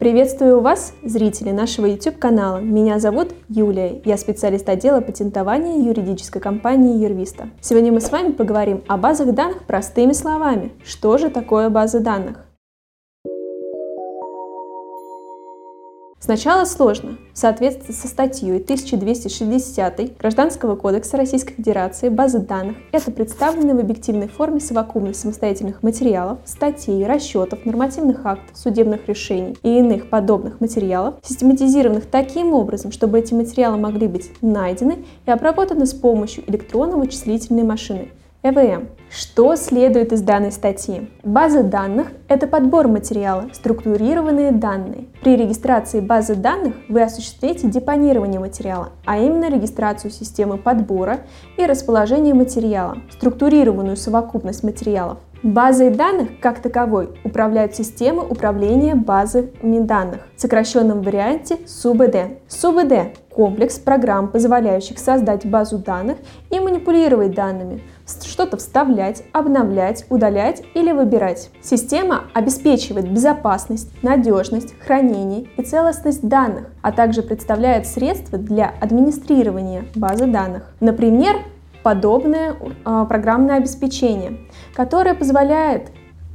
Приветствую вас, зрители нашего YouTube-канала. Меня зовут Юлия. Я специалист отдела патентования юридической компании Юрвиста. Сегодня мы с вами поговорим о базах данных простыми словами. Что же такое базы данных? Сначала сложно. В соответствии со статьей 1260 Гражданского кодекса Российской Федерации базы данных – это представленные в объективной форме совокупность самостоятельных материалов, статей, расчетов, нормативных актов, судебных решений и иных подобных материалов, систематизированных таким образом, чтобы эти материалы могли быть найдены и обработаны с помощью электронно-вычислительной машины ЭВМ. Что следует из данной статьи? База данных – это подбор материала, структурированные данные. При регистрации базы данных вы осуществляете депонирование материала, а именно регистрацию системы подбора и расположения материала, структурированную совокупность материалов. Базой данных, как таковой, управляют системы управления базами данных, в сокращенном варианте СУБД. СУБД – комплекс программ, позволяющих создать базу данных и манипулировать данными, что-то вставлять, обновлять, удалять или выбирать. Система обеспечивает безопасность, надежность, хранение и целостность данных, а также представляет средства для администрирования базы данных. Например, подобное э, программное обеспечение, которое позволяет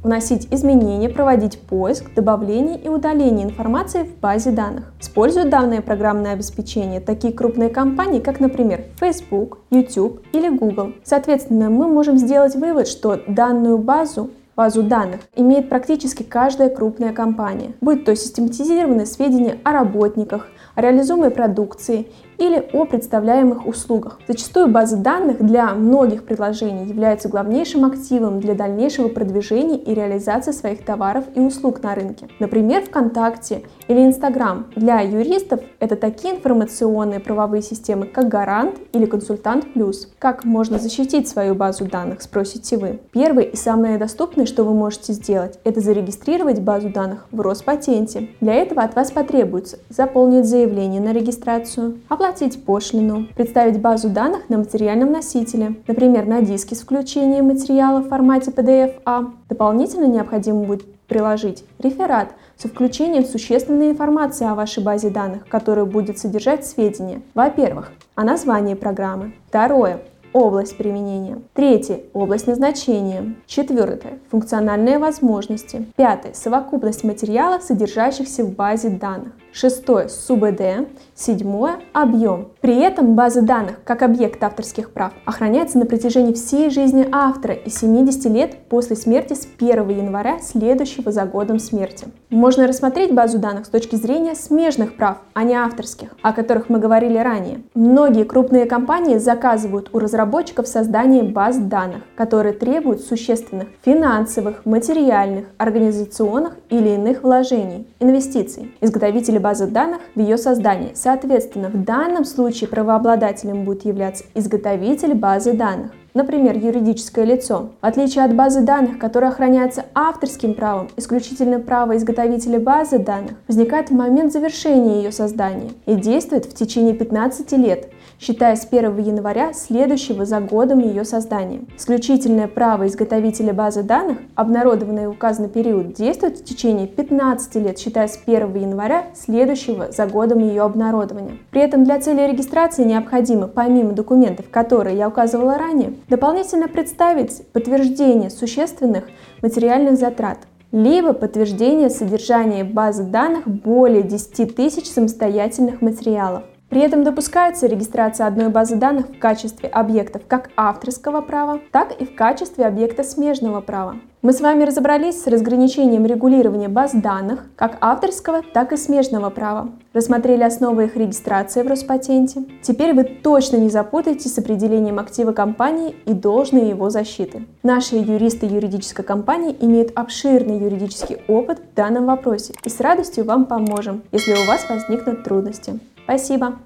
вносить изменения, проводить поиск, добавление и удаление информации в базе данных. Используют данное программное обеспечение такие крупные компании, как, например, Facebook, YouTube или Google. Соответственно, мы можем сделать вывод, что данную базу базу данных имеет практически каждая крупная компания, будь то систематизированные сведения о работниках, о реализуемой продукции или о представляемых услугах. Зачастую базы данных для многих предложений являются главнейшим активом для дальнейшего продвижения и реализации своих товаров и услуг на рынке. Например, ВКонтакте или Инстаграм. Для юристов это такие информационные правовые системы, как Гарант или Консультант Плюс. Как можно защитить свою базу данных, спросите вы. Первое и самое доступное, что вы можете сделать, это зарегистрировать базу данных в Роспатенте. Для этого от вас потребуется заполнить заявление на регистрацию, оплатить оплатить пошлину, представить базу данных на материальном носителе, например, на диске с включением материала в формате PDF-A. Дополнительно необходимо будет приложить реферат со включением существенной информации о вашей базе данных, которая будет содержать сведения, во-первых, о названии программы, второе, область применения. Третье – область назначения. Четвертое – функциональные возможности. Пятое – совокупность материалов, содержащихся в базе данных. Шестое – СУБД. Седьмое – объем. При этом база данных, как объект авторских прав, охраняется на протяжении всей жизни автора и 70 лет после смерти с 1 января следующего за годом смерти. Можно рассмотреть базу данных с точки зрения смежных прав, а не авторских, о которых мы говорили ранее. Многие крупные компании заказывают у разработчиков создание баз данных, которые требуют существенных финансовых, материальных, организационных или иных вложений, инвестиций. Изготовители базы данных в ее создании. Соответственно, в данном случае правообладателем будет являться изготовитель базы данных например, юридическое лицо. В отличие от базы данных, которая охраняется авторским правом, исключительно право изготовителя базы данных возникает в момент завершения ее создания и действует в течение 15 лет, считая с 1 января следующего за годом ее создания. Исключительное право изготовителя базы данных, обнародованное в указанный период, действует в течение 15 лет, считая с 1 января следующего за годом ее обнародования. При этом для цели регистрации необходимо, помимо документов, которые я указывала ранее, дополнительно представить подтверждение существенных материальных затрат, либо подтверждение содержания базы данных более 10 тысяч самостоятельных материалов. При этом допускается регистрация одной базы данных в качестве объектов как авторского права, так и в качестве объекта смежного права. Мы с вами разобрались с разграничением регулирования баз данных как авторского, так и смежного права. Рассмотрели основы их регистрации в Роспатенте. Теперь вы точно не запутаетесь с определением актива компании и должной его защиты. Наши юристы юридической компании имеют обширный юридический опыт в данном вопросе и с радостью вам поможем, если у вас возникнут трудности. Спасибо!